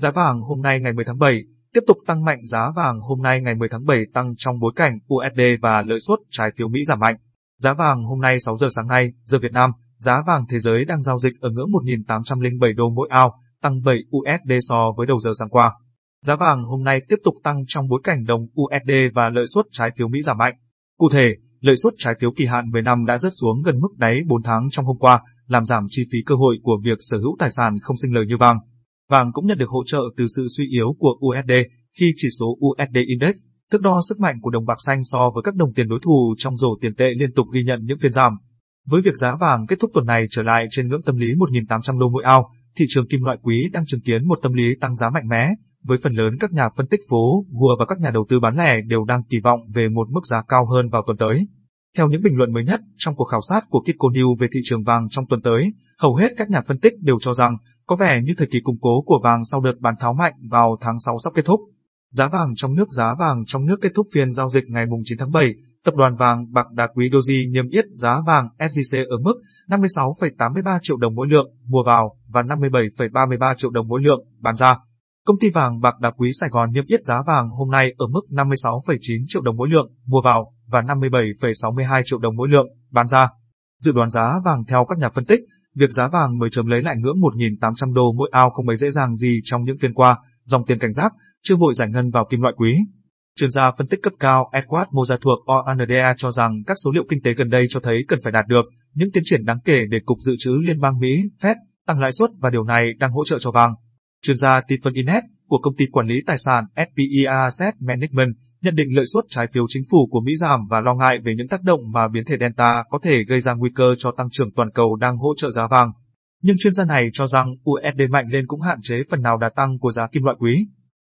Giá vàng hôm nay ngày 10 tháng 7 tiếp tục tăng mạnh giá vàng hôm nay ngày 10 tháng 7 tăng trong bối cảnh USD và lợi suất trái phiếu Mỹ giảm mạnh. Giá vàng hôm nay 6 giờ sáng nay, giờ Việt Nam, giá vàng thế giới đang giao dịch ở ngưỡng 1.807 đô mỗi ao, tăng 7 USD so với đầu giờ sáng qua. Giá vàng hôm nay tiếp tục tăng trong bối cảnh đồng USD và lợi suất trái phiếu Mỹ giảm mạnh. Cụ thể, lợi suất trái phiếu kỳ hạn 10 năm đã rớt xuống gần mức đáy 4 tháng trong hôm qua, làm giảm chi phí cơ hội của việc sở hữu tài sản không sinh lời như vàng. Vàng cũng nhận được hỗ trợ từ sự suy yếu của USD khi chỉ số USD Index, thước đo sức mạnh của đồng bạc xanh so với các đồng tiền đối thủ trong rổ tiền tệ liên tục ghi nhận những phiên giảm. Với việc giá vàng kết thúc tuần này trở lại trên ngưỡng tâm lý 1.800 đô mỗi ao, thị trường kim loại quý đang chứng kiến một tâm lý tăng giá mạnh mẽ, với phần lớn các nhà phân tích phố, gùa và các nhà đầu tư bán lẻ đều đang kỳ vọng về một mức giá cao hơn vào tuần tới. Theo những bình luận mới nhất trong cuộc khảo sát của Kitco News về thị trường vàng trong tuần tới, hầu hết các nhà phân tích đều cho rằng có vẻ như thời kỳ củng cố của vàng sau đợt bán tháo mạnh vào tháng 6 sắp kết thúc. Giá vàng trong nước Giá vàng trong nước kết thúc phiên giao dịch ngày 9 tháng 7, tập đoàn vàng bạc đá quý Doji niêm yết giá vàng SJC ở mức 56,83 triệu đồng mỗi lượng mua vào và 57,33 triệu đồng mỗi lượng bán ra. Công ty vàng bạc đá quý Sài Gòn niêm yết giá vàng hôm nay ở mức 56,9 triệu đồng mỗi lượng mua vào và 57,62 triệu đồng mỗi lượng bán ra. Dự đoán giá vàng theo các nhà phân tích, việc giá vàng mới chấm lấy lại ngưỡng 1.800 đô mỗi ao không mấy dễ dàng gì trong những phiên qua, dòng tiền cảnh giác, chưa vội giải ngân vào kim loại quý. Chuyên gia phân tích cấp cao Edward Moza thuộc OANDA cho rằng các số liệu kinh tế gần đây cho thấy cần phải đạt được những tiến triển đáng kể để Cục Dự trữ Liên bang Mỹ, Fed, tăng lãi suất và điều này đang hỗ trợ cho vàng. Chuyên gia Stephen Inet của công ty quản lý tài sản SPE Asset Management nhận định lợi suất trái phiếu chính phủ của Mỹ giảm và lo ngại về những tác động mà biến thể Delta có thể gây ra nguy cơ cho tăng trưởng toàn cầu đang hỗ trợ giá vàng. Nhưng chuyên gia này cho rằng USD mạnh lên cũng hạn chế phần nào đà tăng của giá kim loại quý.